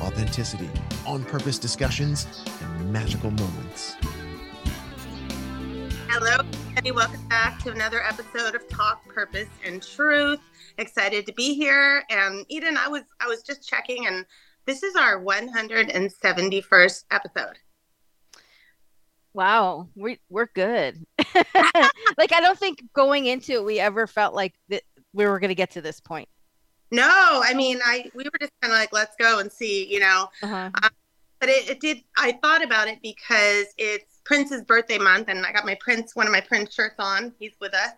authenticity, on purpose discussions, and magical moments. Hello, everybody. Welcome back to another episode of Talk Purpose and Truth. Excited to be here. And Eden, I was I was just checking, and this is our 171st episode. Wow, we we're good. like I don't think going into it we ever felt like that we were going to get to this point. No, I mean, I we were just kind of like, let's go and see, you know. Uh-huh. Um, but it, it did. I thought about it because it's Prince's birthday month, and I got my Prince, one of my Prince shirts on. He's with us,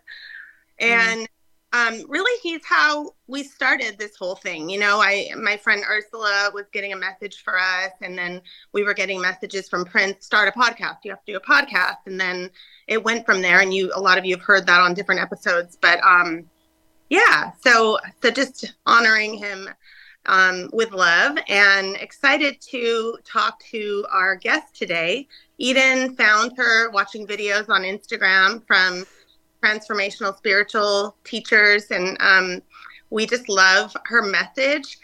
and um, really, he's how we started this whole thing. You know, I my friend Ursula was getting a message for us, and then we were getting messages from Prince. Start a podcast. You have to do a podcast, and then it went from there. And you, a lot of you have heard that on different episodes, but um, yeah. So, so just honoring him um, with love and excited to talk to our guest today. Eden found her watching videos on Instagram from transformational spiritual teachers, and um, we just love her message.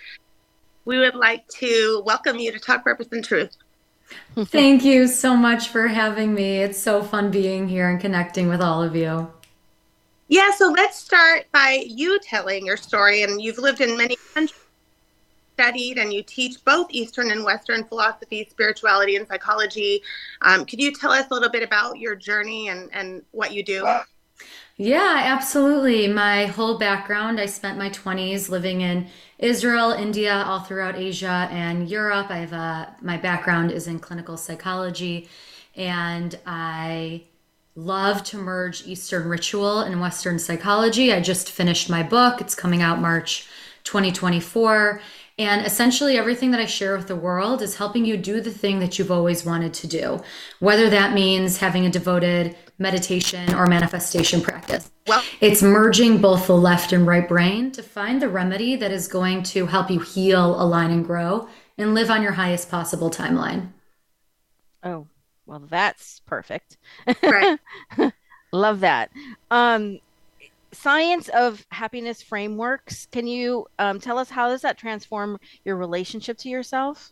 We would like to welcome you to Talk Purpose and Truth. Thank you so much for having me. It's so fun being here and connecting with all of you. Yeah, so let's start by you telling your story. And you've lived in many countries, studied, and you teach both Eastern and Western philosophy, spirituality, and psychology. Um, could you tell us a little bit about your journey and, and what you do? Yeah, absolutely. My whole background, I spent my 20s living in Israel, India, all throughout Asia and Europe. I have a, my background is in clinical psychology, and I love to merge Eastern ritual and Western psychology. I just finished my book, it's coming out March 2024. And essentially, everything that I share with the world is helping you do the thing that you've always wanted to do, whether that means having a devoted meditation or manifestation practice. Well, It's merging both the left and right brain to find the remedy that is going to help you heal, align, and grow and live on your highest possible timeline. Oh, well, that's perfect. right. Love that. Um, science of happiness frameworks. Can you um, tell us how does that transform your relationship to yourself?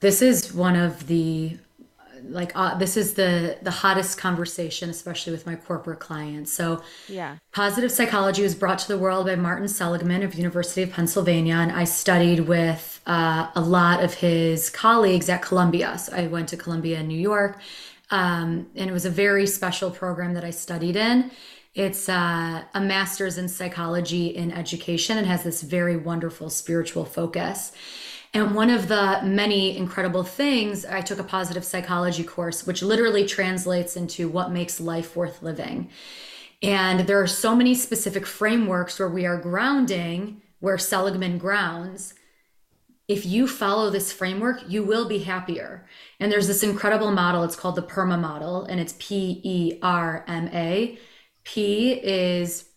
This is one of the like uh, this is the the hottest conversation especially with my corporate clients. So Yeah. positive psychology was brought to the world by martin seligman of university of pennsylvania and i studied with uh, a lot of his colleagues at columbia. So i went to columbia in new york um, and it was a very special program that i studied in. It's uh, a master's in psychology in education and has this very wonderful spiritual focus and one of the many incredible things, I took a positive psychology course, which literally translates into what makes life worth living. And there are so many specific frameworks where we are grounding, where Seligman grounds. If you follow this framework, you will be happier. And there's this incredible model. It's called the PERMA model, and it's P E R M A. P is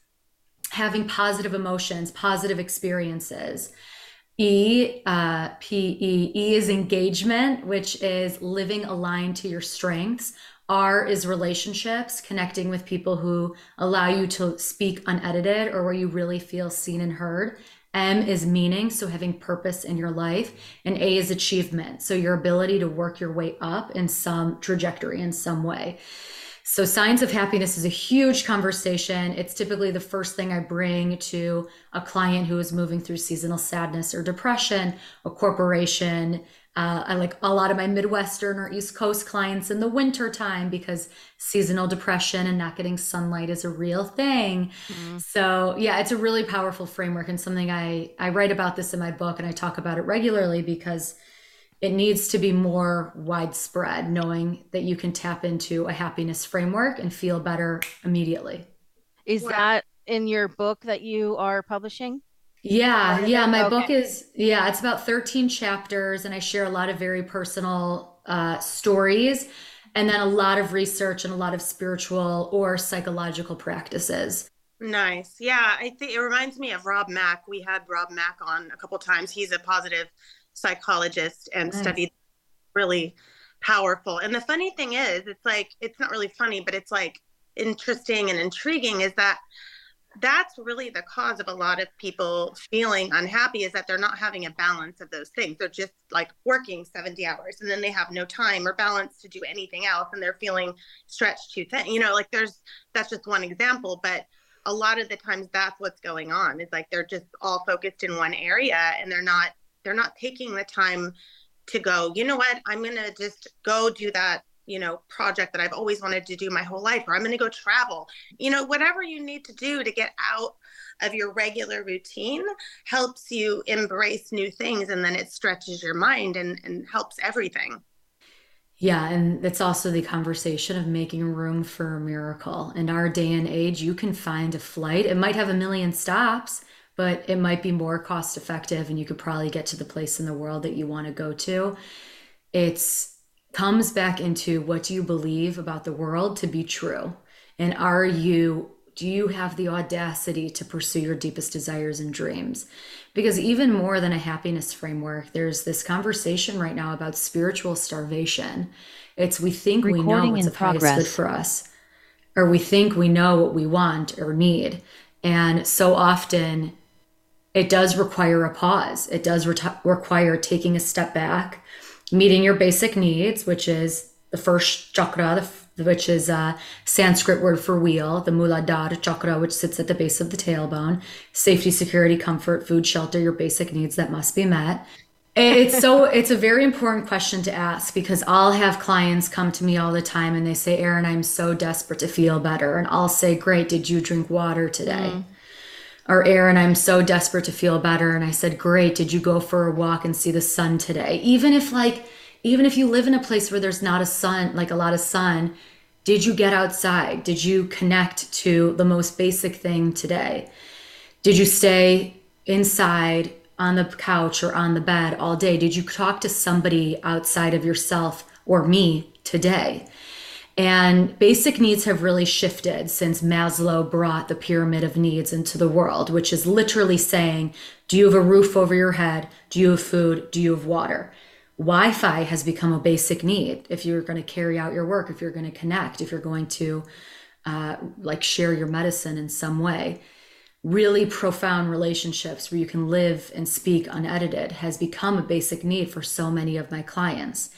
having positive emotions, positive experiences. E, uh, P E, E is engagement, which is living aligned to your strengths. R is relationships, connecting with people who allow you to speak unedited or where you really feel seen and heard. M is meaning, so having purpose in your life. And A is achievement, so your ability to work your way up in some trajectory in some way. So, science of happiness is a huge conversation. It's typically the first thing I bring to a client who is moving through seasonal sadness or depression, a corporation. Uh, I like a lot of my Midwestern or East Coast clients in the winter time because seasonal depression and not getting sunlight is a real thing. So, yeah, it's a really powerful framework and something I, I write about this in my book and I talk about it regularly because it needs to be more widespread, knowing that you can tap into a happiness framework and feel better immediately. Is Wow. that in your book that you are publishing? Yeah, yeah. My Okay. book is, yeah, it's about 13 chapters, and I share a lot of very personal uh, stories, and then a lot of research and a lot of spiritual or psychological practices. Nice. Yeah, I think it reminds me of Rob Mack. We had Rob Mack on a couple times. He's a positive psychologist and nice. studied really powerful. And the funny thing is, it's like it's not really funny, but it's like interesting and intriguing is that that's really the cause of a lot of people feeling unhappy is that they're not having a balance of those things. They're just like working 70 hours and then they have no time or balance to do anything else and they're feeling stretched too thin. You know, like there's that's just one example, but a lot of the times that's what's going on. It's like they're just all focused in one area and they're not they're not taking the time to go, you know what, I'm gonna just go do that you know project that i've always wanted to do my whole life or i'm going to go travel you know whatever you need to do to get out of your regular routine helps you embrace new things and then it stretches your mind and, and helps everything yeah, and it's also the conversation of making room for a miracle. In our day and age, you can find a flight. It might have a million stops, but it might be more cost effective and you could probably get to the place in the world that you want to go to. It's comes back into what do you believe about the world to be true? And are you do you have the audacity to pursue your deepest desires and dreams? Because even more than a happiness framework, there's this conversation right now about spiritual starvation. It's we think Recording we know what's the highest good for us, or we think we know what we want or need. And so often it does require a pause. It does re- require taking a step back meeting your basic needs, which is the first chakra, which is a Sanskrit word for wheel, the Muladhara chakra, which sits at the base of the tailbone, safety, security, comfort, food, shelter, your basic needs that must be met. It's so it's a very important question to ask because I'll have clients come to me all the time and they say, Erin, I'm so desperate to feel better. And I'll say, Great, did you drink water today? Mm or and I'm so desperate to feel better. And I said, Great, did you go for a walk and see the sun today? Even if, like, even if you live in a place where there's not a sun, like a lot of sun, did you get outside? Did you connect to the most basic thing today? Did you stay inside on the couch or on the bed all day? Did you talk to somebody outside of yourself or me today? And basic needs have really shifted since Maslow brought the pyramid of needs into the world, which is literally saying, do you have a roof over your head? Do you have food? Do you have water? Wi Fi has become a basic need if you're going to carry out your work, if you're going to connect, if you're going to uh, like share your medicine in some way. Really profound relationships where you can live and speak unedited has become a basic need for so many of my clients.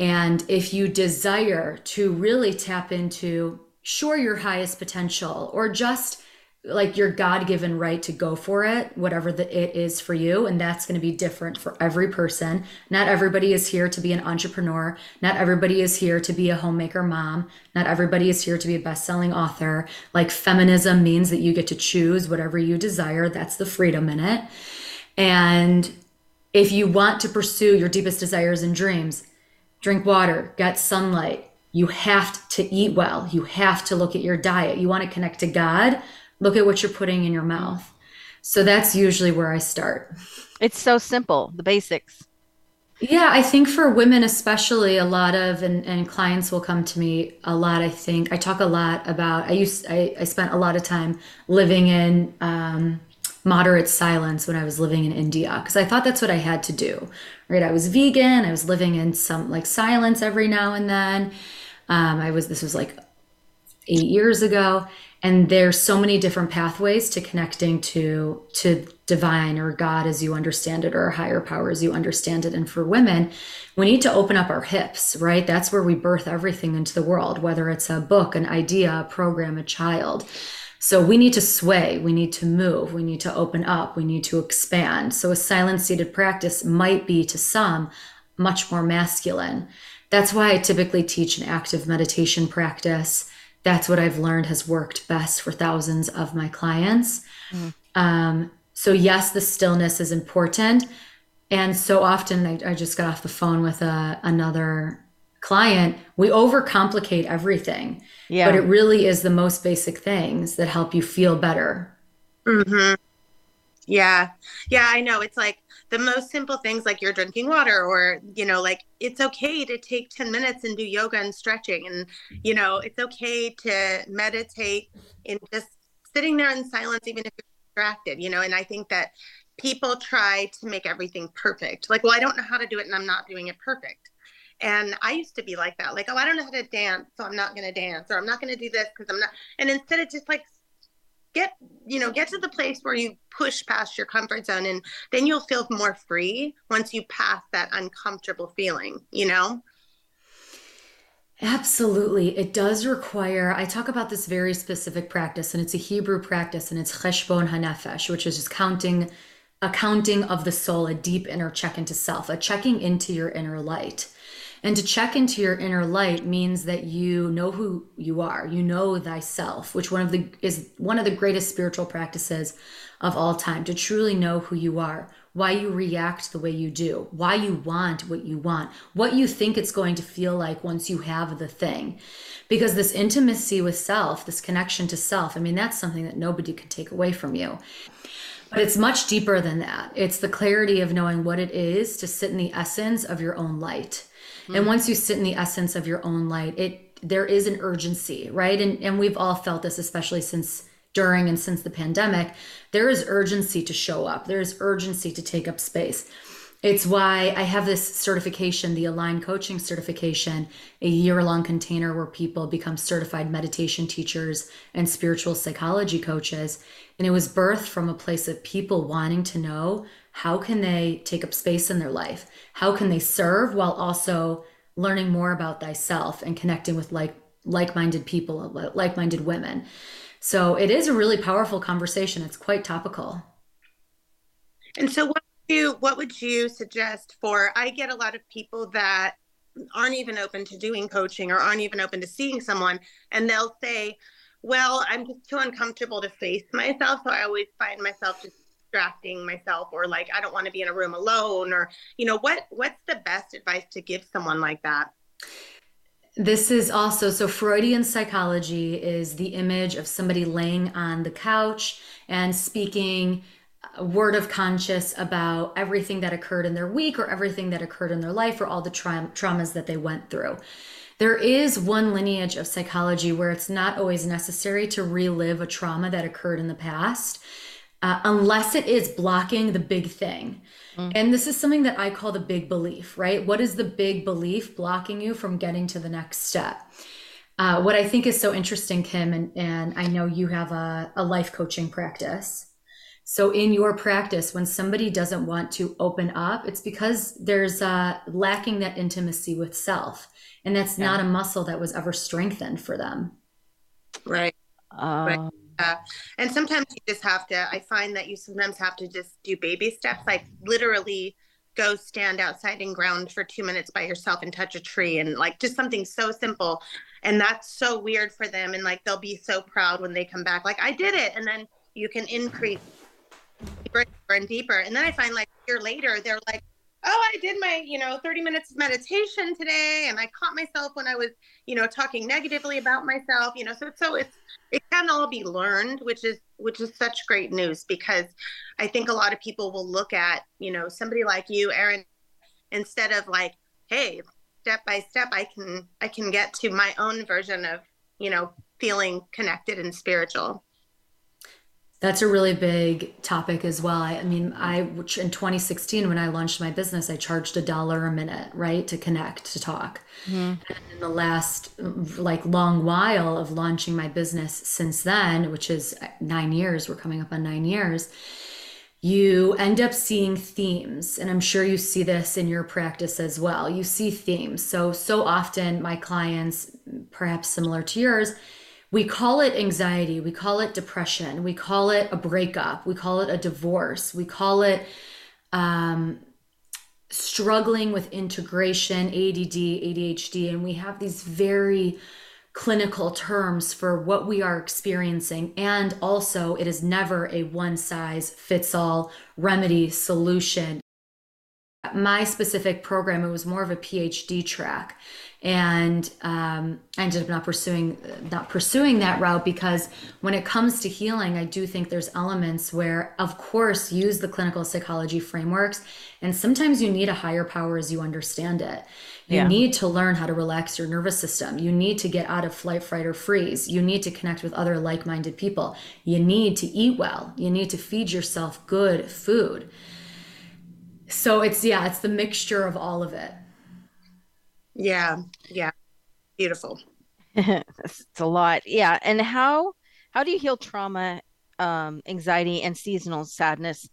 And if you desire to really tap into, sure, your highest potential or just like your God given right to go for it, whatever the it is for you. And that's going to be different for every person. Not everybody is here to be an entrepreneur. Not everybody is here to be a homemaker mom. Not everybody is here to be a best selling author. Like feminism means that you get to choose whatever you desire. That's the freedom in it. And if you want to pursue your deepest desires and dreams, drink water, get sunlight. You have to eat well. You have to look at your diet. You want to connect to God, look at what you're putting in your mouth. So that's usually where I start. It's so simple, the basics. Yeah, I think for women especially, a lot of and, and clients will come to me a lot. I think I talk a lot about. I used I, I spent a lot of time living in um, moderate silence when I was living in India because I thought that's what I had to do. Right? I was vegan. I was living in some like silence every now and then. Um, I was this was like eight years ago, and there's so many different pathways to connecting to to divine or God as you understand it or higher power as you understand it. And for women, we need to open up our hips. Right? That's where we birth everything into the world, whether it's a book, an idea, a program, a child. So we need to sway, we need to move, we need to open up, we need to expand. So a silent seated practice might be to some much more masculine. That's why I typically teach an active meditation practice. That's what I've learned has worked best for thousands of my clients. Mm. Um, so, yes, the stillness is important. And so often, I, I just got off the phone with a, uh, another client, we overcomplicate everything. Yeah. But it really is the most basic things that help you feel better. Mm-hmm. Yeah. Yeah, I know. It's like the most simple things like you're drinking water or you know like it's okay to take 10 minutes and do yoga and stretching and you know it's okay to meditate in just sitting there in silence even if you're distracted you know and i think that people try to make everything perfect like well i don't know how to do it and i'm not doing it perfect and i used to be like that like oh i don't know how to dance so i'm not going to dance or i'm not going to do this because i'm not and instead of just like get you know get to the place where you push past your comfort zone and then you'll feel more free once you pass that uncomfortable feeling you know Absolutely. It does require, I talk about this very specific practice, and it's a Hebrew practice, and it's cheshbon hanefesh, which is just counting, a counting of the soul, a deep inner check into self, a checking into your inner light. And to check into your inner light means that you know who you are. You know thyself, which one of the is one of the greatest spiritual practices of all time. To truly know who you are, why you react the way you do, why you want what you want, what you think it's going to feel like once you have the thing. Because this intimacy with self, this connection to self, I mean, that's something that nobody can take away from you. But it's much deeper than that. It's the clarity of knowing what it is to sit in the essence of your own light Mm-hmm. And once you sit in the essence of your own light, it there is an urgency, right? And and we've all felt this, especially since during and since the pandemic. There is urgency to show up. There is urgency to take up space. It's why I have this certification, the Align Coaching Certification, a year long container where people become certified meditation teachers and spiritual psychology coaches. And it was birthed from a place of people wanting to know how can they take up space in their life? How can they serve while also learning more about thyself and connecting with like like-minded people, like-minded women? So it is a really powerful conversation. It's quite topical. And so what you what would you suggest for I get a lot of people that aren't even open to doing coaching or aren't even open to seeing someone and they'll say, "Well, I'm just too uncomfortable to face myself, so I always find myself just distracting myself or like I don't want to be in a room alone or you know what what's the best advice to give someone like that? This is also so Freudian psychology is the image of somebody laying on the couch and speaking a word of conscious about everything that occurred in their week or everything that occurred in their life or all the tra- traumas that they went through. There is one lineage of psychology where it's not always necessary to relive a trauma that occurred in the past uh, unless it is blocking the big thing. Mm. And this is something that I call the big belief, right? What is the big belief blocking you from getting to the next step? Uh, what I think is so interesting, Kim, and, and I know you have a, a life coaching practice. So, in your practice, when somebody doesn't want to open up, it's because there's uh, lacking that intimacy with self. And that's yeah. not a muscle that was ever strengthened for them. Right. Um, right. And sometimes you just have to, I find that you sometimes have to just do baby steps, like literally go stand outside and ground for two minutes by yourself and touch a tree and like just something so simple. And that's so weird for them. And like they'll be so proud when they come back, like, I did it. And then you can increase deeper and deeper. And then I find like a year later, they're like, oh, I did my, you know, 30 minutes of meditation today and I caught myself when I was, you know, talking negatively about myself, you know, so so it's it can all be learned, which is which is such great news because I think a lot of people will look at, you know, somebody like you, Erin, instead of like, hey, step by step I can I can get to my own version of, you know, feeling connected and spiritual. That's a really big topic as well. I, I, mean, I in 2016 when I launched my business, I charged a dollar a minute, right, to connect, to talk. Mm-hmm. And in the last like long while of launching my business since then, which is 9 years, we're coming up on 9 years, you end up seeing themes, and I'm sure you see this in your practice as well. You see themes. So so often my clients, perhaps similar to yours, we call it anxiety, we call it depression, we call it a breakup, we call it a divorce, we call it um, struggling with integration, ADD, ADHD, and we have these very clinical terms for what we are experiencing. And also, it is never a one size fits all remedy solution. My specific program, it was more of a PhD track and um, I ended up not pursuing not pursuing that route because when it comes to healing, I do think there's elements where, of course, use the clinical psychology frameworks, and sometimes you need a higher power as you understand it. You yeah. need to learn how to relax your nervous system. You need to get out of flight, fright, or freeze. You need to connect with other like minded people. You need to eat well. You need to feed yourself good food. So it's, yeah, it's the mixture of all of it. Yeah. Yeah. Beautiful. it's a lot. Yeah. And how how do you heal trauma, um, anxiety, and seasonal sadness?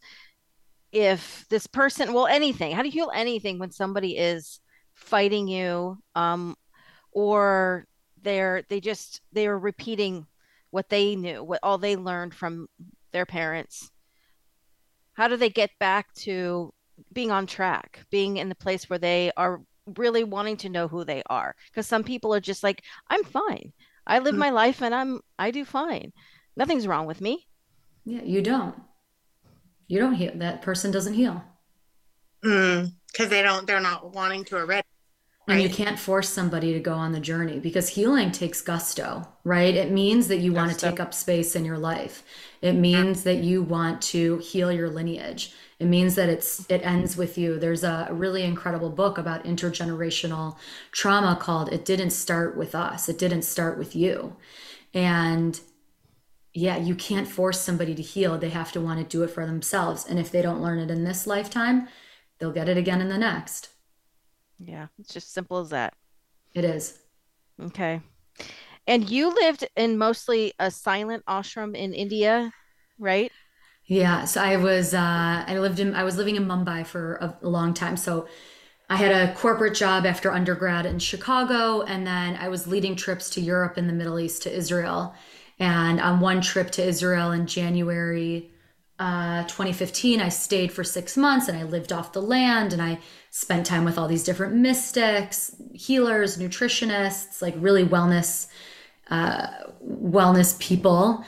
If this person, well, anything, how do you heal anything when somebody is fighting you, um, or they're they just they are repeating what they knew, what all they learned from their parents? How do they get back to being on track, being in the place where they are really wanting to know who they are because some people are just like i'm fine i live mm-hmm. my life and i'm i do fine nothing's wrong with me yeah you don't you don't heal that person doesn't heal because mm, they don't they're not wanting to already and you can't force somebody to go on the journey because healing takes gusto, right? It means that you gusto. want to take up space in your life. It means that you want to heal your lineage. It means that it's it ends with you. There's a really incredible book about intergenerational trauma called It Didn't Start with Us. It didn't start with you. And yeah, you can't force somebody to heal. They have to want to do it for themselves. And if they don't learn it in this lifetime, they'll get it again in the next. Yeah, it's just simple as that. It is. Okay. And you lived in mostly a silent ashram in India, right? Yeah. So I was, uh, I lived in, I was living in Mumbai for a, long time. So I had a corporate job after undergrad in Chicago, and then I was leading trips to Europe and the Middle East to Israel. And on one trip to Israel in January uh, 2015, I stayed for six months and I lived off the land and I spent time with all these different mystics, healers, nutritionists, like really wellness, uh, wellness people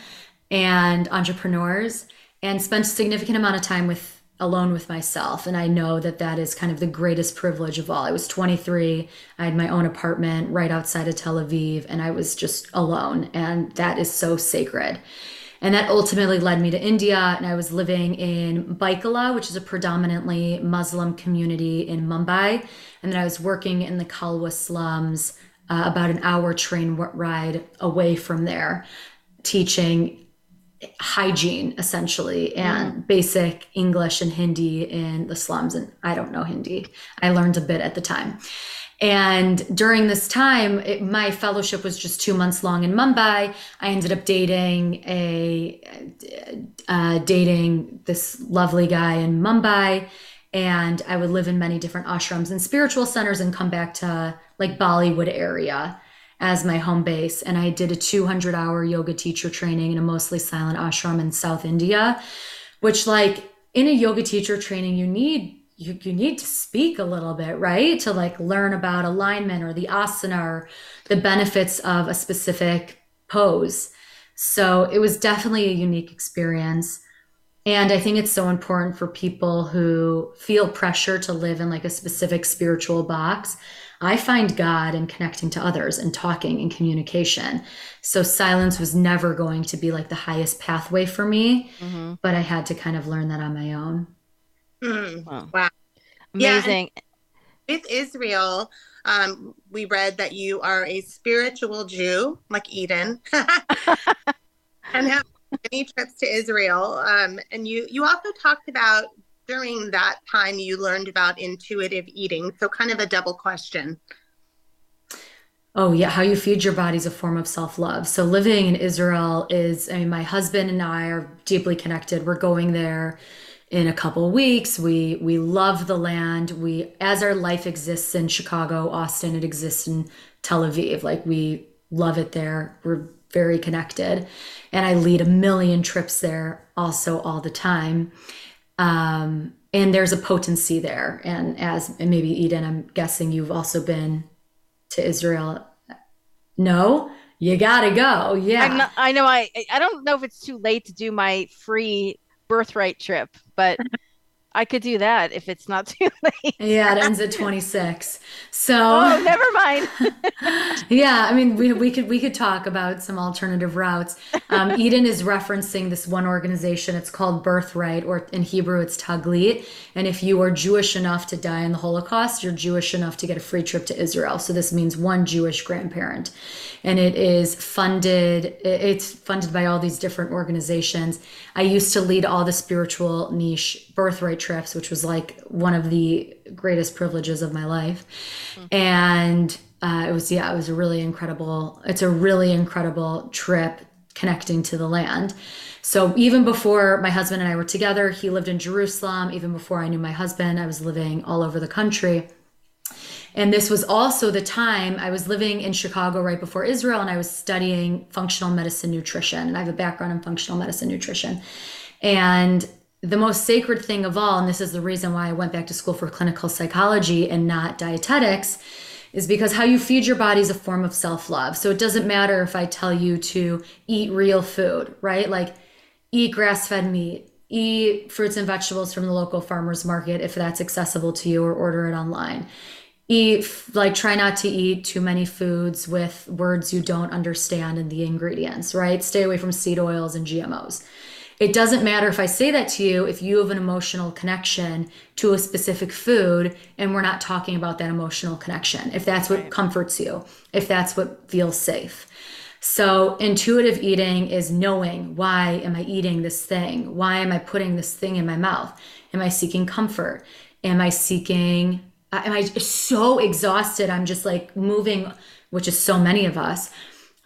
and entrepreneurs, and spent a significant amount of time with alone with myself. And I know that that is kind of the greatest privilege of all. I was 23, I had my own apartment right outside of Tel Aviv, and I was just alone. And that is so sacred. And that ultimately led me to India. And I was living in Byculla, which is a predominantly Muslim community in Mumbai. And then I was working in the Kalwa slums, uh, about an hour train ride away from there, teaching hygiene essentially and mm. basic English and Hindi in the slums. And I don't know Hindi. I learned a bit at the time. And during this time, it, my fellowship was just two months long in Mumbai. I ended up dating a uh, dating this lovely guy in Mumbai, and I would live in many different ashrams and spiritual centers, and come back to like Bollywood area as my home base. And I did a 200 hour yoga teacher training in a mostly silent ashram in South India, which like in a yoga teacher training, you need you, you need to speak a little bit, right? To like learn about alignment or the asana or the benefits of a specific pose. So it was definitely a unique experience. And I think it's so important for people who feel pressure to live in like a specific spiritual box. I find God in connecting to others and talking and communication. So silence was never going to be like the highest pathway for me, mm-hmm. but I had to kind of learn that on my own. Mm, wow. wow. Amazing. Yeah, with Israel, um, we read that you are a spiritual Jew, like Eden, and have many trips to Israel. Um, and you, you also talked about during that time you learned about intuitive eating. So, kind of a double question. Oh, yeah. How you feed your body is a form of self love. So, living in Israel is, I mean, my husband and I are deeply connected. We're going there in a couple weeks. We we love the land. We as our life exists in Chicago, Austin, it exists in Tel Aviv. Like we love it there. We're very connected. And I lead a million trips there also all the time. Um, and there's a potency there. And as and maybe Eden, I'm guessing you've also been to Israel. No, you gotta go. Yeah, not, i know. I I don't know if it's too late to do my free birthright trip, but I could do that if it's not too late. yeah, it ends at 26. So Oh, never mind. yeah, I mean, we, we could we could talk about some alternative routes. Um, Eden is referencing this one organization. It's called Birthright, or in Hebrew, it's Taglit. And if you are Jewish enough to die in the Holocaust, you're Jewish enough to get a free trip to Israel. So this means one Jewish grandparent, and it is funded. It's funded by all these different organizations. I used to lead all the spiritual niche Birthright trips, which was like one of the greatest privileges of my life. Mm-hmm. And uh, it was, yeah, it was a really incredible, it's a really incredible trip connecting to the land. So even before my husband and I were together, he lived in Jerusalem. Even before I knew my husband, I was living all over the country. And this was also the time I was living in Chicago right before Israel and I was studying functional medicine nutrition. And I have a background in functional medicine nutrition. And the most sacred thing of all, and this is the reason why I went back to school for clinical psychology and not dietetics, is because how you feed your body is a form of self love. So it doesn't matter if I tell you to eat real food, right? Like eat grass fed meat, eat fruits and vegetables from the local farmer's market if that's accessible to you, or order it online. Eat, like, try not to eat too many foods with words you don't understand in the ingredients, right? Stay away from seed oils and GMOs it doesn't matter if I say that to you if you have an emotional connection to a specific food and we're not talking about that emotional connection, if that's what right. comforts you, if that's what feels safe. So, intuitive eating is knowing why am I eating this thing? Why am I putting this thing in my mouth? Am I seeking comfort? Am I seeking, am I so exhausted? I'm just like moving, which is so many of us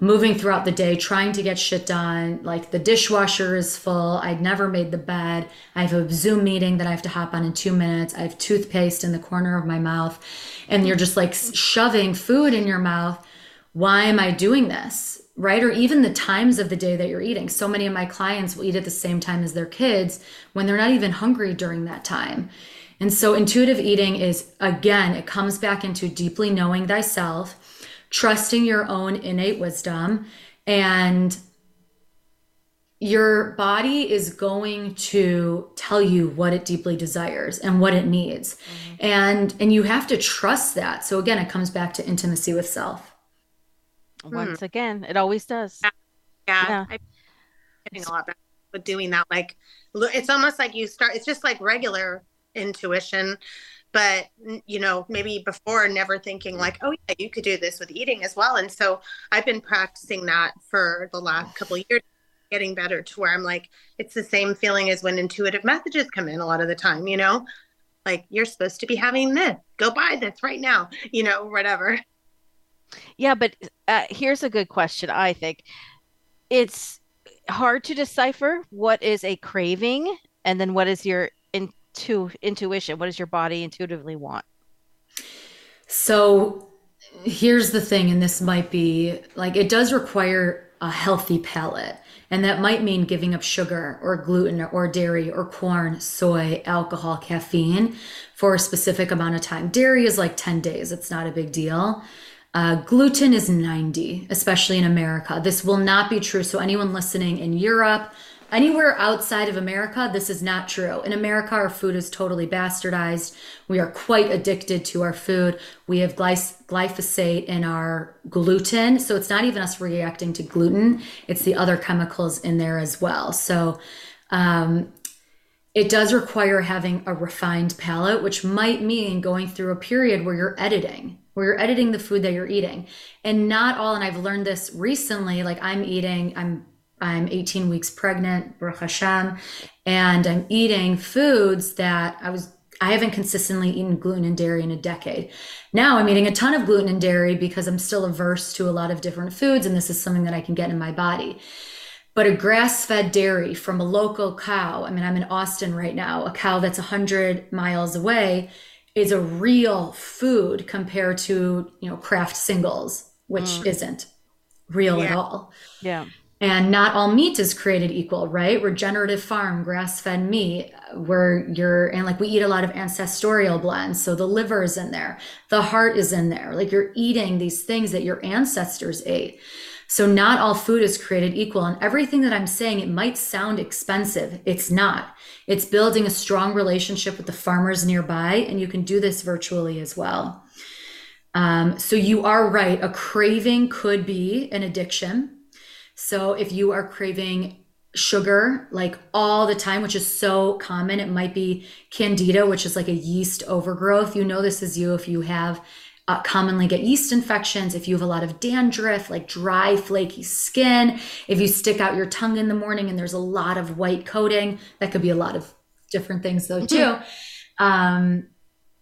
moving throughout the day, trying to get shit done. Like the dishwasher is full. I'd never made the bed. I have a Zoom meeting that I have to hop on in two minutes. I have toothpaste in the corner of my mouth. And you're just like shoving food in your mouth. Why am I doing this? Right? Or even the times of the day that you're eating. So many of my clients will eat at the same time as their kids when they're not even hungry during that time. And so intuitive eating is, again, it comes back into deeply knowing thyself trusting your own innate wisdom and your body is going to tell you what it deeply desires and what it needs mm-hmm. and and you have to trust that so again it comes back to intimacy with self once hmm. again it always does yeah, yeah. yeah. i'm getting a lot better with doing that like it's almost like you start it's just like regular intuition but you know maybe before never thinking like oh yeah you could do this with eating as well. And so i've been practicing that for the last couple years getting better to where i'm like it's the same feeling as when intuitive messages come in a lot of the time you know? Like you're supposed to be having this. Go buy this right now you know whatever. Yeah but uh, here's a good question i think. It's hard to decipher what is a craving and then what is your to intuition? What does your body intuitively want? So here's the thing, and this might be like it does require a healthy palate. And that might mean giving up sugar or gluten or dairy or corn, soy, alcohol, caffeine for a specific amount of time. Dairy is like 10 days, it's not a big deal. Uh, gluten is 90, especially in America. This will not be true. So, anyone listening in Europe, Anywhere outside of America, this is not true. In America, our food is totally bastardized. We are quite addicted to our food. We have glyphosate in our gluten. So it's not even us reacting to gluten, it's the other chemicals in there as well. So, um, it does require having a refined palate, which might mean going through a period where you're editing, where you're editing the food that you're eating. And not all, and I've learned this recently, like I'm eating, I'm I'm 18 weeks pregnant, Baruch Hashem, and I'm eating foods that I was I haven't consistently eaten gluten and dairy in a decade. Now I'm eating a ton of gluten and dairy because I'm still averse to a lot of different foods, and this is something that I can get in my body. But a grass fed dairy from a local cow, I mean, I'm in Austin right now, a cow that's 100 miles away is a real food compared to, you know, Kraft Singles, which mm. isn't real yeah. at all. Yeah. And not all meat is created equal, right? Regenerative farm, grass fed meat, where you're, and like we eat a lot of ancestral blends. So the liver is in there, the heart is in there. Like you're eating these things that your ancestors ate. So, not all food is created equal. And everything that I'm saying, it might sound expensive. It's not. It's building a strong relationship with the farmers nearby. And you can do this virtually as well. Um, so, you are right. A craving could be an addiction. So, if you are craving sugar like all the time, which is so common, it might be candida, which is like a yeast overgrowth. You know, this is you if you have uh, commonly get yeast infections, if you have a lot of dandruff, like dry, flaky skin, if you stick out your tongue in the morning and there's a lot of white coating, that could be a lot of different things though too. Um,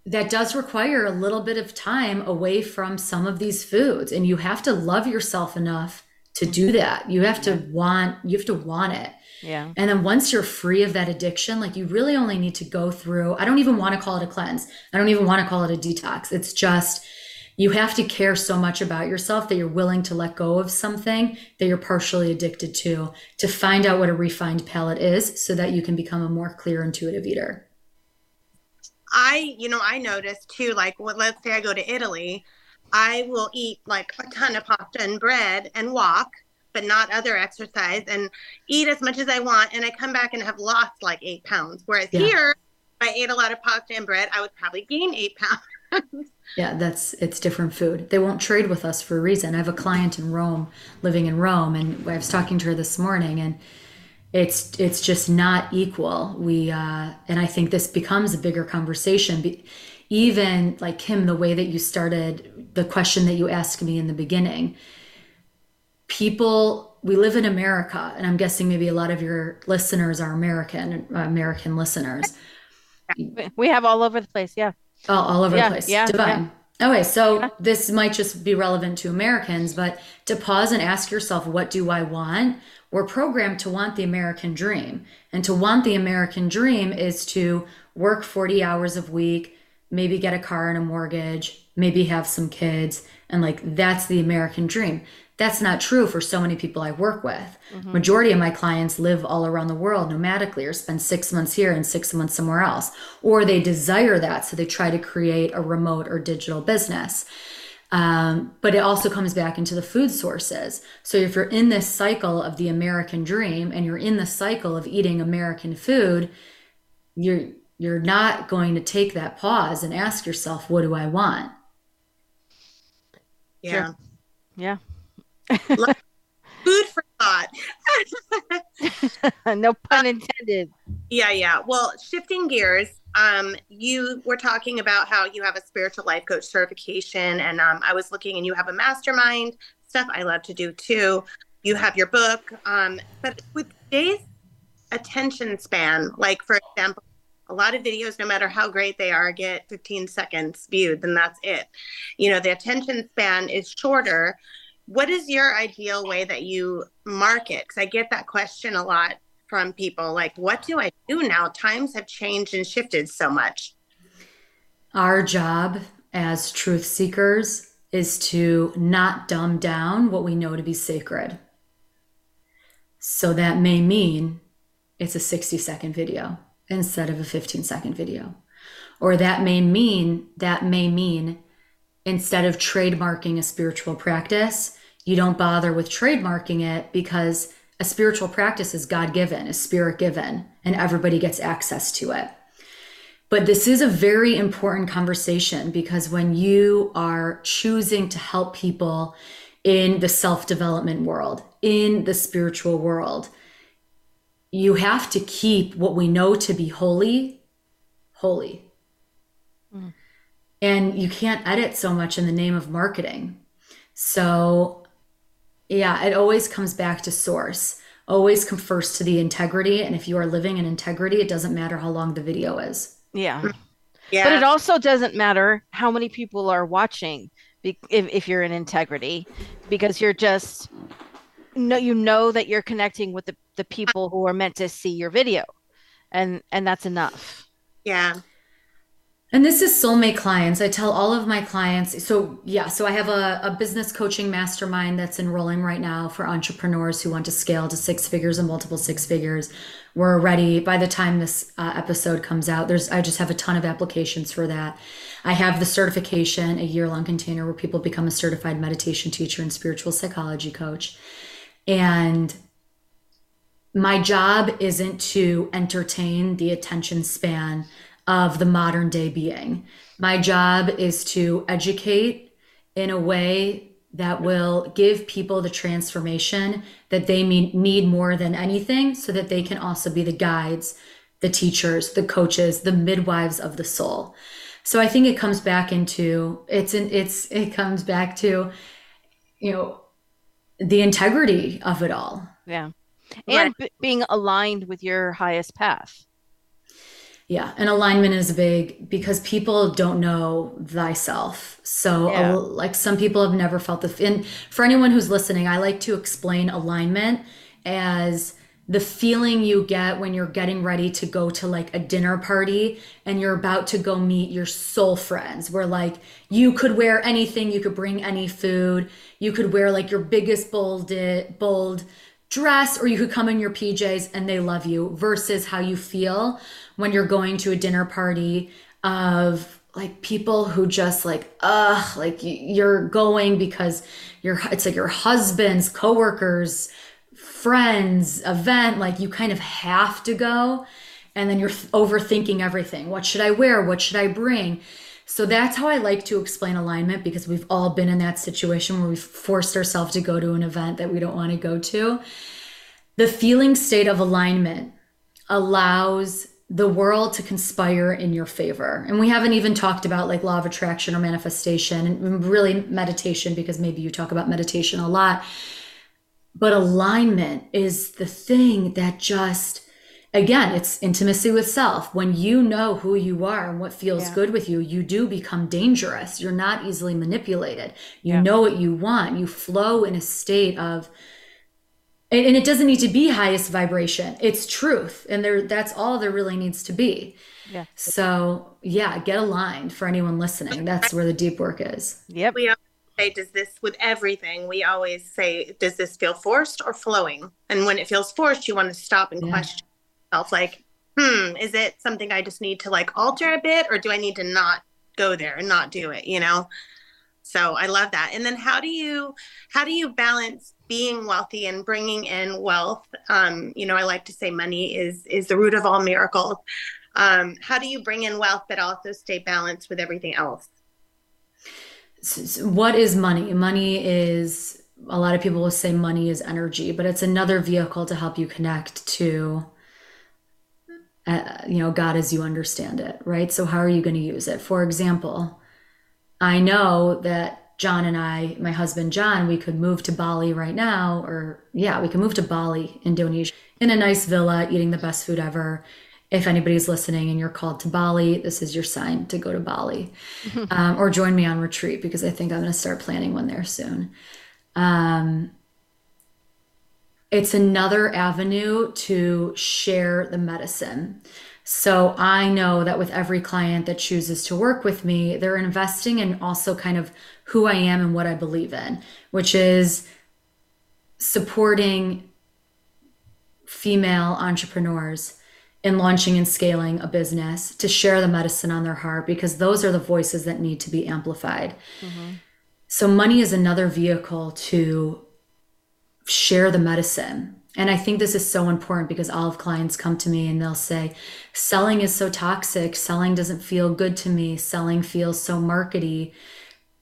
that does require a little bit of time away from some of these foods, and you have to love yourself enough to do that. You have to want you have to want it. Yeah. And then once you're free of that addiction, like you really only need to go through, I don't even want to call it a cleanse. I don't even want to call it a detox. It's just you have to care so much about yourself that you're willing to let go of something that you're partially addicted to to find out what a refined palate is so that you can become a more clear intuitive eater. I, you know, I noticed too, like, well, let's say I go to Italy, I will eat like a ton of pasta and bread and walk but not other exercise and eat as much as I want. And I come back and have lost like eight pounds. Whereas yeah. here, if I ate a lot of pasta and bread, I would probably gain eight pounds. yeah, that's it's different food. They won't trade with us for a reason. I have a client in Rome, living in Rome, and I was talking to her this morning, and it's it's just not equal. We uh, and I think this becomes a bigger conversation. Even like Kim, the way that you started the question that you asked me in the beginning people we live in America, and I'm guessing maybe a lot of your listeners are American American listeners. We have all over the place, yeah. Oh, all over yeah, the place. Yeah, Divine. Yeah. Okay, so yeah. this might just be relevant to Americans, but to pause and ask yourself, what do I want? We're programmed to want the American dream. And to want the American dream is to work 40 hours a week, maybe get a car and a mortgage, maybe have some kids, and like that's the American dream that's not true for so many people I work with. Mm-hmm. Majority of my clients live all around the world nomadically or spend 6 months here and 6 months somewhere else or they desire that so they try to create a remote or digital business. Um, but it also comes back into the food sources. So if you're in this cycle of the American dream and you're in the cycle of eating American food, you're you're not going to take that pause and ask yourself, what do I want? Yeah. Sure. Yeah. Food for thought. no pun intended. Yeah, yeah. Well, shifting gears, um, you were talking about how you have a spiritual life coach certification, and um, I was looking, and you have a mastermind stuff I love to do too. You have your book, um, but with today's attention span, like for example, a lot of videos, no matter how great they are, get 15 seconds viewed, and that's it. You know, the attention span is shorter what is your ideal way that you market? Because I get that question a lot from people like, what do I do now? Times have changed and shifted so much. Our job as truth seekers is to not dumb down what we know to be sacred. So that may mean it's a 60 second video instead of a 15 second video. Or that may mean that may mean instead of trademarking a spiritual practice, you don't bother with trademarking it because a spiritual practice is God given, is spirit given, and everybody gets access to it. But this is a very important conversation because when you are choosing to help people in the self development world, in the spiritual world, you have to keep what we know to be holy, holy. Mm. And you can't edit so much in the name of marketing. So yeah, it always comes back to source. Always come first to the integrity. And if you are living in integrity, it doesn't matter how long the video is. Yeah. Yeah. But it also doesn't matter how many people are watching if, if you're in integrity because you're just no you know that you're connecting with the, the people who are meant to see your video and and that's enough yeah And this is soulmate clients. I tell all of my clients. So, yeah, so I have a, a, business coaching mastermind that's enrolling right now for entrepreneurs who want to scale to six figures and multiple six figures. We're ready by the time this uh, episode comes out. There's, I just have a ton of applications for that. I have the certification, a year long container where people become a certified meditation teacher and spiritual psychology coach. And my job isn't to entertain the attention span of the modern day being. My job is to educate in a way that will give people the transformation that they need more than anything so that they can also be the guides, the teachers, the coaches, the midwives of the soul. So I think it comes back into it's an it's it comes back to you know the integrity of it all. Yeah. And right. b- being aligned with your highest path. Yeah, and alignment is big because people don't know thyself. So, yeah. like some people have never felt the. And for anyone who's listening, I like to explain alignment as the feeling you get when you're getting ready to go to like a dinner party and you're about to go meet your soul friends where like you could wear anything. You could bring any food. You could wear like your biggest bold bold dress or you could come in your PJs and they love you versus how you feel when you're going to a dinner party of like people who just like ugh like you're going because you're it's like your husband's coworkers friends event like you kind of have to go. And then you're overthinking everything. What should i wear? What should i bring? So that's how i like to explain alignment because we've all been in that situation where we've forced ourselves to go to an event that we don't want to go to. The feeling state of alignment allows the world to conspire in your favor. And we haven't even talked about like law of attraction or manifestation and really meditation because maybe you talk about meditation a lot. But alignment is the thing that just again, it's intimacy with self. When you know who you are and what feels yeah. good with you, you do become dangerous. You're not easily manipulated. You yeah. know what you want. You flow in a state of and it doesn't need to be highest vibration it's truth and there that's all there really needs to be yeah so yeah get aligned for anyone listening that's where the deep work is yep we say does this with everything we always say does this feel forced or flowing? And when it feels forced you want to stop and yeah. question yourself like hmm is it something i just need to like alter a bit or do i need to not go there and not do it? You know? So i love that. And then how do you how do you balance being wealthy and bringing in wealth? Um, you know i like to say money is is the root of all miracles. Um, how do you bring in wealth but also stay balanced with everything else what is money money is a lot of people will say money is energy but it's another vehicle to help you connect to uh, you know god as you understand it right so how are you going to use it for example i know that John and I, my husband John, we could move to Bali right now, or yeah, we could move to Bali, Indonesia, in a nice villa, eating the best food ever. If anybody's listening and you're called to Bali, this is your sign to go to Bali, um, or join me on retreat because I think I'm going to start planning one there soon. Um, it's another avenue to share the medicine. So I know that with every client that chooses to work with me, they're investing in also kind of who I am and what I believe in, which is supporting female entrepreneurs in launching and scaling a business to share the medicine on their heart because those are the voices that need to be amplified. Mm-hmm. So, money is another vehicle to share the medicine and I think this is so important because all of clients come to me and they'll say, selling is so toxic. Selling doesn't feel good to me. Selling feels so markety.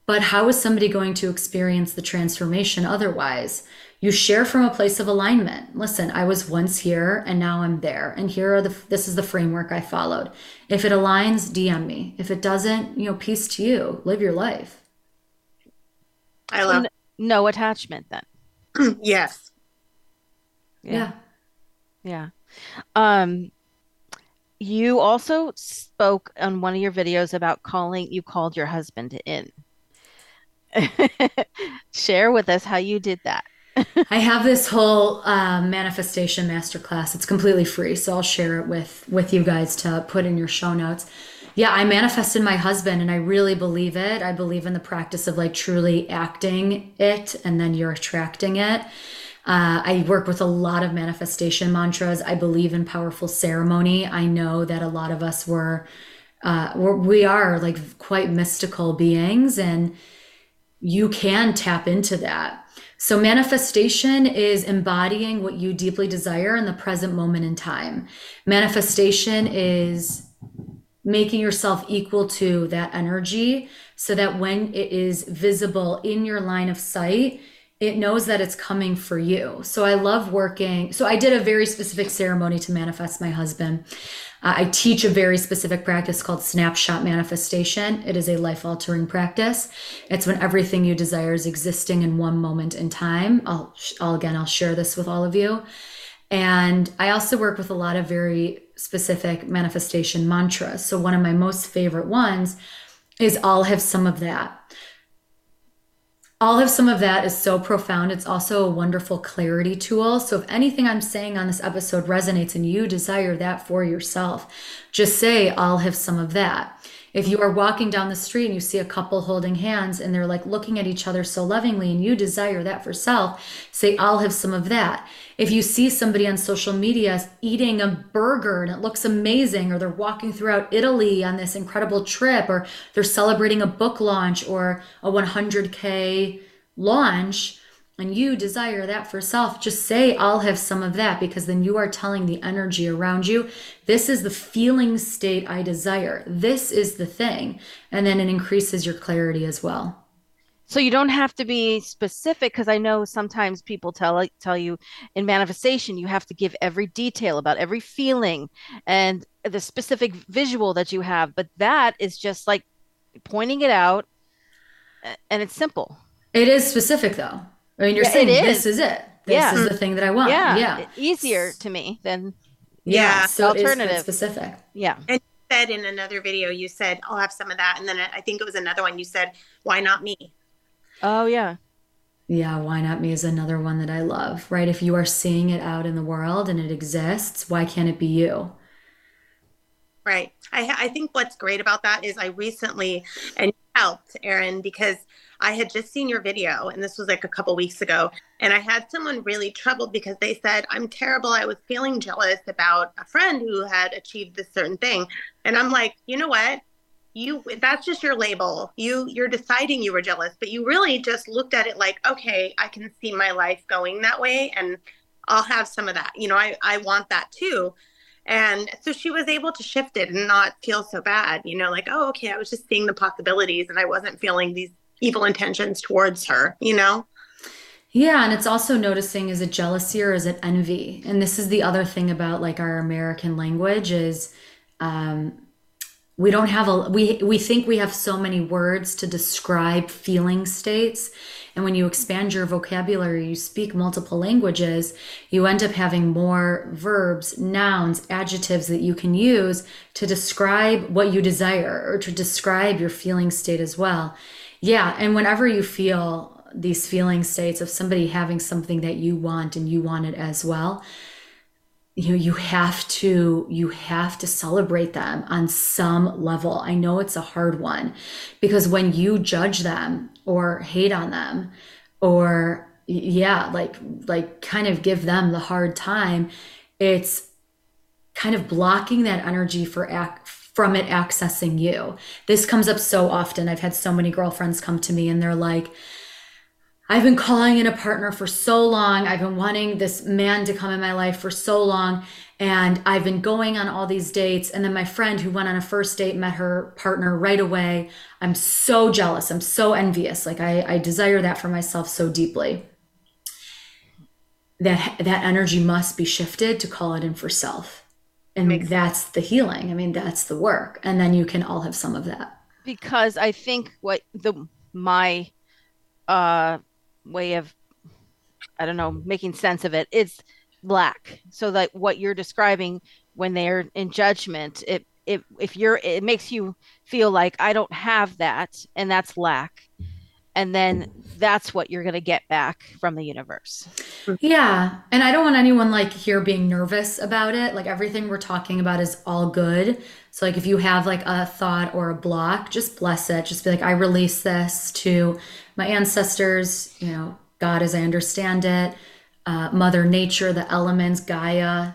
But how is somebody going to experience the transformation otherwise? You share from a place of alignment. Listen, I was once here and now I'm there. And here are the this is the framework I followed. If it aligns, DM me. If it doesn't, you know, peace to you. Live your life. I love no attachment then. yes. Yeah. Yeah. Um you also spoke on one of your videos about calling you called your husband in. Share with us how you did that. I have this whole uh, manifestation masterclass. It's completely free, so I'll share it with with you guys to put in your show notes. yeah, I manifested my husband and I really believe it. I believe in the practice of like truly acting it and then you're attracting it. Uh, I work with a lot of manifestation mantras. I believe in powerful ceremony. I know that a lot of us were, uh, we're, we are like quite mystical beings, and you can tap into that. So, manifestation is embodying what you deeply desire in the present moment in time. Manifestation is making yourself equal to that energy so that when it is visible in your line of sight, it knows that it's coming for you. So I love working. So I did a very specific ceremony to manifest my husband. Uh, I teach a very specific practice called snapshot manifestation. It is a life altering practice. It's when everything you desire is existing in one moment in time. I'll, I'll again, I'll share this with all of you. And I also work with a lot of very specific manifestation mantras. So one of my most favorite ones is I'll have some of that all of some of that is so profound. It's also a wonderful clarity tool. So, if anything I'm saying on this episode resonates and you desire that for yourself, just say, I'll have some of that. If you are walking down the street and you see a couple holding hands and they're like looking at each other so lovingly and you desire that for self, say, I'll have some of that. If you see somebody on social media eating a burger and it looks amazing, or they're walking throughout Italy on this incredible trip, or they're celebrating a book launch or a 100K launch, and you desire that for self, just say, I'll have some of that, because then you are telling the energy around you, this is the feeling state I desire. This is the thing. And then it increases your clarity as well. So you don't have to be specific because I know sometimes people tell tell you in manifestation you have to give every detail about every feeling and the specific visual that you have, but that is just like pointing it out and it's simple. It is specific though. I mean, you're yeah, saying this is it. This yeah. is the thing that I want. Yeah. yeah. Easier to me than yeah. So alternative specific. Yeah. And you said in another video, you said, I'll have some of that. And then I think it was another one you said, why not me? Oh yeah. Yeah, why not me is another one that I love, right? If you are seeing it out in the world and it exists, why can't it be you? Right. I, I think what's great about that is I recently and helped Erin because I had just seen your video, and this was like a couple weeks ago. And I had someone really troubled because they said, I'm terrible. I was feeling jealous about a friend who had achieved this certain thing. And I'm like, you know what? You that's just your label. You you're deciding you were jealous, but you really just looked at it like, okay, I can see my life going that way and I'll have some of that. You know, I, I want that too. And so she was able to shift it and not feel so bad, you know, like, oh, okay, I was just seeing the possibilities and I wasn't feeling these evil intentions towards her, you know? Yeah, and it's also noticing is it jealousy or is it envy? And this is the other thing about like our American language is um we don't have a we we think we have so many words to describe feeling states and when you expand your vocabulary you speak multiple languages you end up having more verbs nouns adjectives that you can use to describe what you desire or to describe your feeling state as well yeah. And whenever you feel these feeling states of somebody having something that you want and you want it as well, you you have to you have to celebrate them on some level. I know it's a hard one because when you judge them or hate on them or yeah, like like kind of give them the hard time, it's kind of blocking that energy for act from it accessing you. This comes up so often. I've had so many girlfriends come to me and they're like, I've been calling in a partner for so long. I've been wanting this man to come in my life for so long. And I've been going on all these dates. And then my friend who went on a first date met her partner right away. I'm so jealous. I'm so envious. Like I, I desire that for myself so deeply. That that energy must be shifted to call it in for self and Makes that's sense. the healing. I mean that's the work. And then you can all have some of that. Because i think what the my uh way of i don't know making sense of it it's black. So that what you're describing when they're in judgment it it if you're it makes you feel like i don't have that and that's lack and then that's what you're going to get back from the universe. Yeah. And I don't want anyone like here being nervous about it. Like everything we're talking about is all good. So like if you have like a thought or a block, just bless it. Just be like I release this to my ancestors, you know, God as I understand it, uh, mother nature, the elements, Gaia.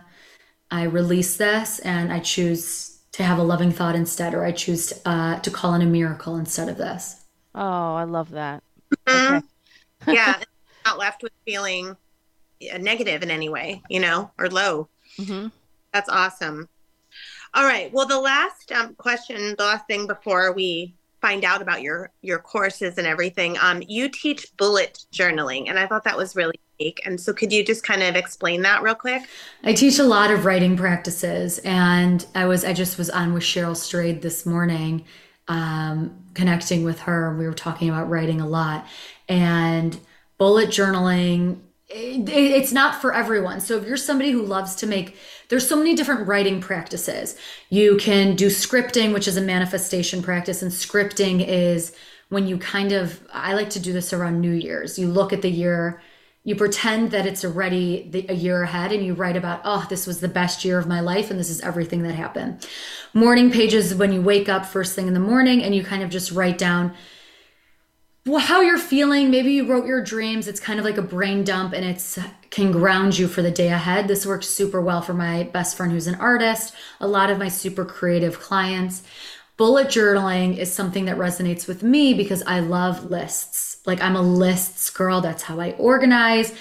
I release this and I choose to have a loving thought instead or I choose to, uh, to call in a miracle instead of this. Oh, I love that. Mhm. yeah, not left with feeling uh, negative in any way, you know, or low. hmm That's awesome. All right. Well, the last um, question, the last thing before we find out about your your courses and everything, um, you teach bullet journaling, and I thought that was really unique. And so, could you just kind of explain that real quick? I teach a lot of writing practices, and I was I just was on with Cheryl Strayed this morning, um, connecting with her. We were talking about writing a lot, and bullet journaling. It, it's not for everyone. So if you're somebody who loves to make, there's so many different writing practices. You can do scripting, which is a manifestation practice, and scripting is when you kind of. I like to do this around New Year's. You look at the year you pretend that it's already the, a year ahead and you write about oh this was the best year of my life and this is everything that happened. Morning pages when you wake up first thing in the morning and you kind of just write down well, how you're feeling. Maybe you wrote your dreams. It's kind of like a brain dump and it's can ground you for the day ahead. This works super well for my best friend who's an artist a lot of my super creative clients. Bullet journaling is something that resonates with me because I love lists. Like I'm a lists girl. That's how I organize,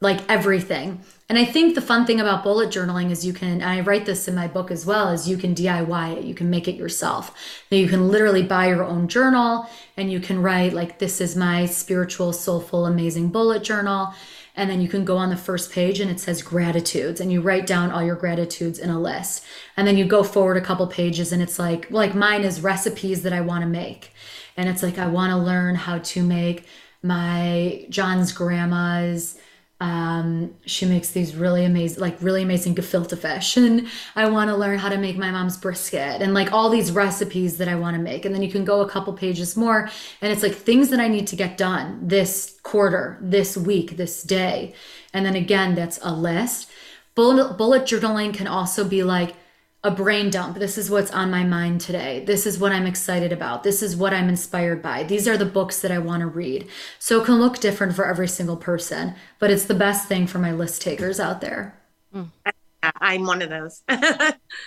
like everything. And I think the fun thing about bullet journaling is you can, and I write this in my book as well, is you can DIY it. You can make it yourself. Now you can literally buy your own journal and you can write like, this is my spiritual, soulful, amazing bullet journal. And then you can go on the first page and it says gratitudes and you write down all your gratitudes in a list. And then you go forward a couple pages and it's like, like mine is recipes that I want to make. And it's like, I want to learn how to make my John's grandma's um, she makes these really amazing, like really amazing gefilte fish, and I want to learn how to make my mom's brisket, and like all these recipes that I want to make. And then you can go a couple pages more, and it's like things that I need to get done this quarter, this week, this day, and then again, that's a list. Bullet, bullet journaling can also be like a brain dump. This is what's on my mind today. This is what I'm excited about. This is what I'm inspired by. These are the books that I want to read. So it can look different for every single person, but it's the best thing for my list takers out there. Mm. I'm one of those.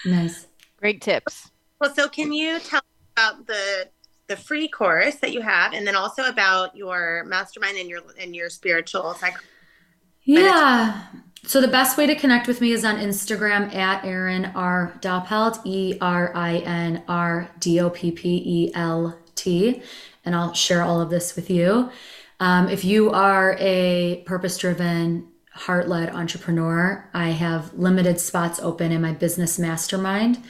Nice. Great tips. well, so can you tell us about the the free course that you have, and then also about your mastermind and your and your spiritual psych? Yeah. So the best way to connect with me is on Instagram at Erin R. Doppelt, E R I N R D O P P E L T. And I'll share all of this with you. Um, if you are a purpose driven, heart led entrepreneur, I have limited spots open in my business mastermind.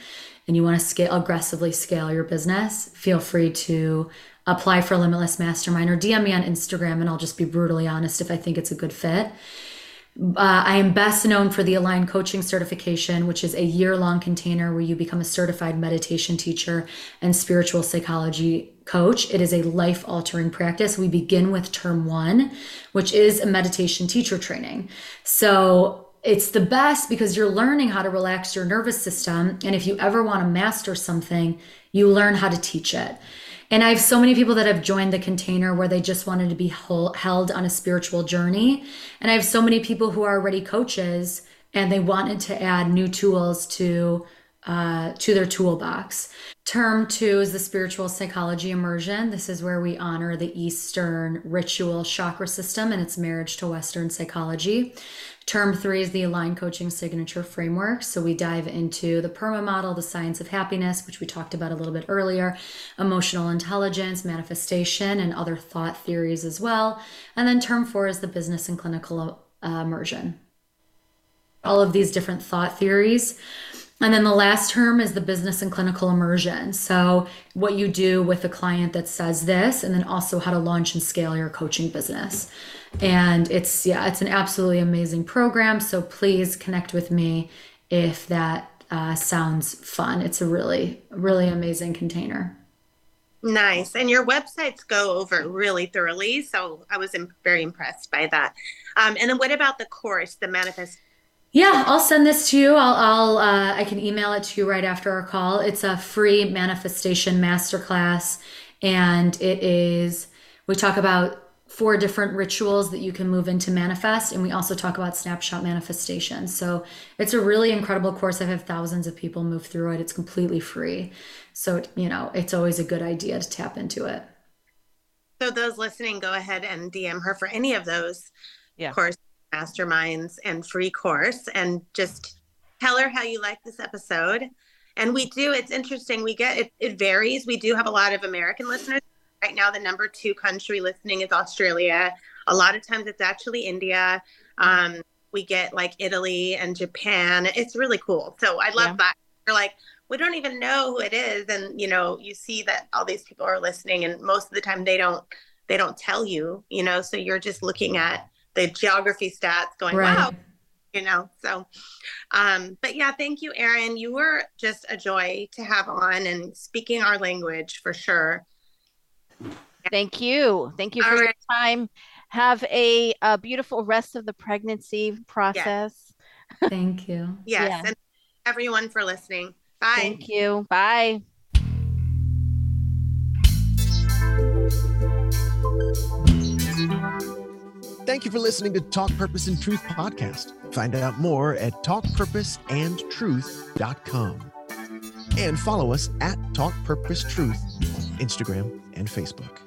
And you want to scale aggressively scale your business, feel free to apply for Limitless Mastermind or DM me on Instagram, and I'll just be brutally honest if I think it's a good fit. Uh, I am best known for the Align Coaching Certification, which is a year long container where you become a certified meditation teacher and spiritual psychology coach. It is a life altering practice. We begin with term one, which is a meditation teacher training. So it's the best because you're learning how to relax your nervous system. And if you ever want to master something, you learn how to teach it. And I have so many people that have joined the container where they just wanted to be held on a spiritual journey. And I have so many people who are already coaches and they wanted to add new tools to uh, to their toolbox. Term two is the spiritual psychology immersion. This is where we honor the Eastern ritual chakra system and its marriage to Western psychology. Term three is the Align Coaching Signature Framework. So we dive into the PERMA model, the science of happiness, which we talked about a little bit earlier, emotional intelligence, manifestation, and other thought theories as well. And then term four is the business and clinical uh, immersion. All of these different thought theories. And then the last term is the business and clinical immersion. So, what you do with a client that says this, and then also how to launch and scale your coaching business. And it's, yeah, it's an absolutely amazing program. So, please connect with me if that uh, sounds fun. It's a really, really amazing container. Nice. And your websites go over really thoroughly. So I was very impressed by that. Um, and then what about the course, the manifest? Yeah, I'll send this to you. I'll, I'll uh, I can email it to you right after our call. It's a free manifestation masterclass, and it is. We talk about four different rituals that you can move into manifest, and we also talk about snapshot manifestation. So it's a really incredible course. I've had thousands of people move through it. It's completely free. So, you know, it's always a good idea to tap into it. So, those listening, go ahead and DM her for any of those yeah. course masterminds and free course and just tell her how you like this episode. And we do, it's interesting. We get it, it varies. We do have a lot of American listeners. Right now, the number two country listening is Australia. A lot of times it's actually India. Um, we get like Italy and Japan. It's really cool. So I love yeah. that. You're like, we don't even know who it is and you know you see that all these people are listening and most of the time they don't they don't tell you you know so you're just looking at the geography stats going right. wow you know so um but yeah thank you erin you were just a joy to have on and speaking our language for sure thank you thank you for your time have a, a, beautiful rest of the pregnancy process yes. thank you yes yeah. and everyone for listening Bye. Thank you. Bye. Thank you for listening to Talk Purpose and Truth podcast. Find out more at talkpurposeandtruth.com. And follow us at Talk Purpose Truth on Instagram and Facebook.